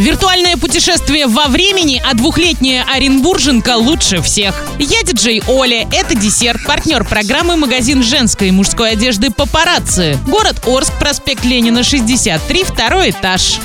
Виртуальное путешествие во времени, а двухлетняя Оренбурженка лучше всех. Я диджей Оля, это десерт, партнер программы магазин женской и мужской одежды «Папарацци». Город Орск, проспект Ленина, 63, второй этаж.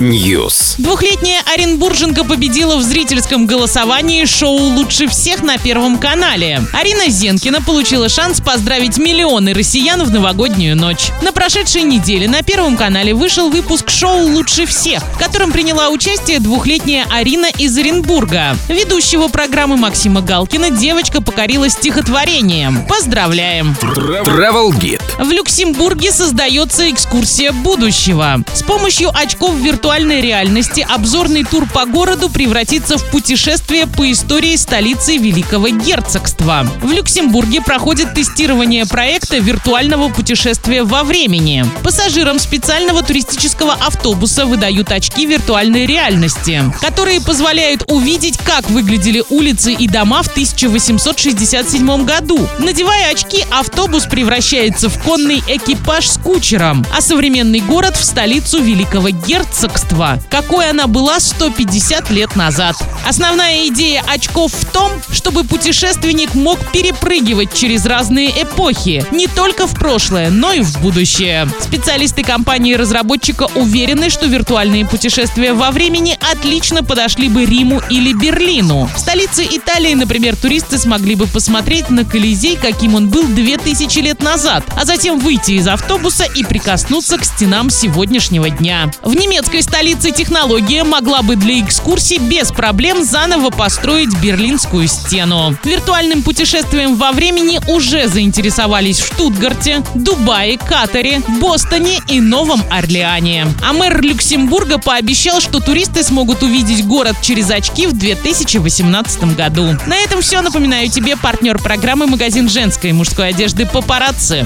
News. Двухлетняя Оренбурженка победила в зрительском голосовании шоу «Лучше всех» на Первом канале. Арина Зенкина получила шанс поздравить миллионы россиян в новогоднюю ночь. На прошедшей неделе на Первом канале вышел выпуск шоу «Лучше всех», в котором приняла участие двухлетняя Арина из Оренбурга. Ведущего программы Максима Галкина девочка покорила стихотворением. Поздравляем! Travel Guide. В Люксембурге создается экскурсия будущего. С помощью очков виртуальной реальности обзорный тур по городу превратится в путешествие по истории столицы Великого Герцогства. В Люксембурге проходит тестирование проекта виртуального путешествия во времени. Пассажирам специального туристического автобуса выдают очки виртуальной реальности, которые позволяют увидеть, как выглядели улицы и дома в 1867 году. Надевая очки, автобус превращается в конный экипаж с кучером, а современный город в столицу Великого Герцогства, какой она была 150 лет назад. Основная идея очков в том, чтобы путешественник мог перепрыгивать через разные эпохи, не только в прошлое, но и в будущее. Специалисты компании-разработчика уверены, что виртуальные путешествия во времени отлично подошли бы Риму или Берлину. В столице Италии, например, туристы смогли бы посмотреть на Колизей, каким он был 2000 лет назад, а затем выйти из автобуса и прикоснуться к стенам сегодняшнего дня. В немецкой столице технология могла бы для экскурсий без проблем заново построить Берлинскую стену. Виртуальным путешествием во времени уже заинтересовались в Штутгарте, Дубае, Катаре, Бостоне и Новом Орлеане. А мэр Люксембурга пообещал, что туристы смогут увидеть город через очки в 2018 году. На этом все. Напоминаю тебе партнер программы магазин женской и мужской одежды «Папарацци».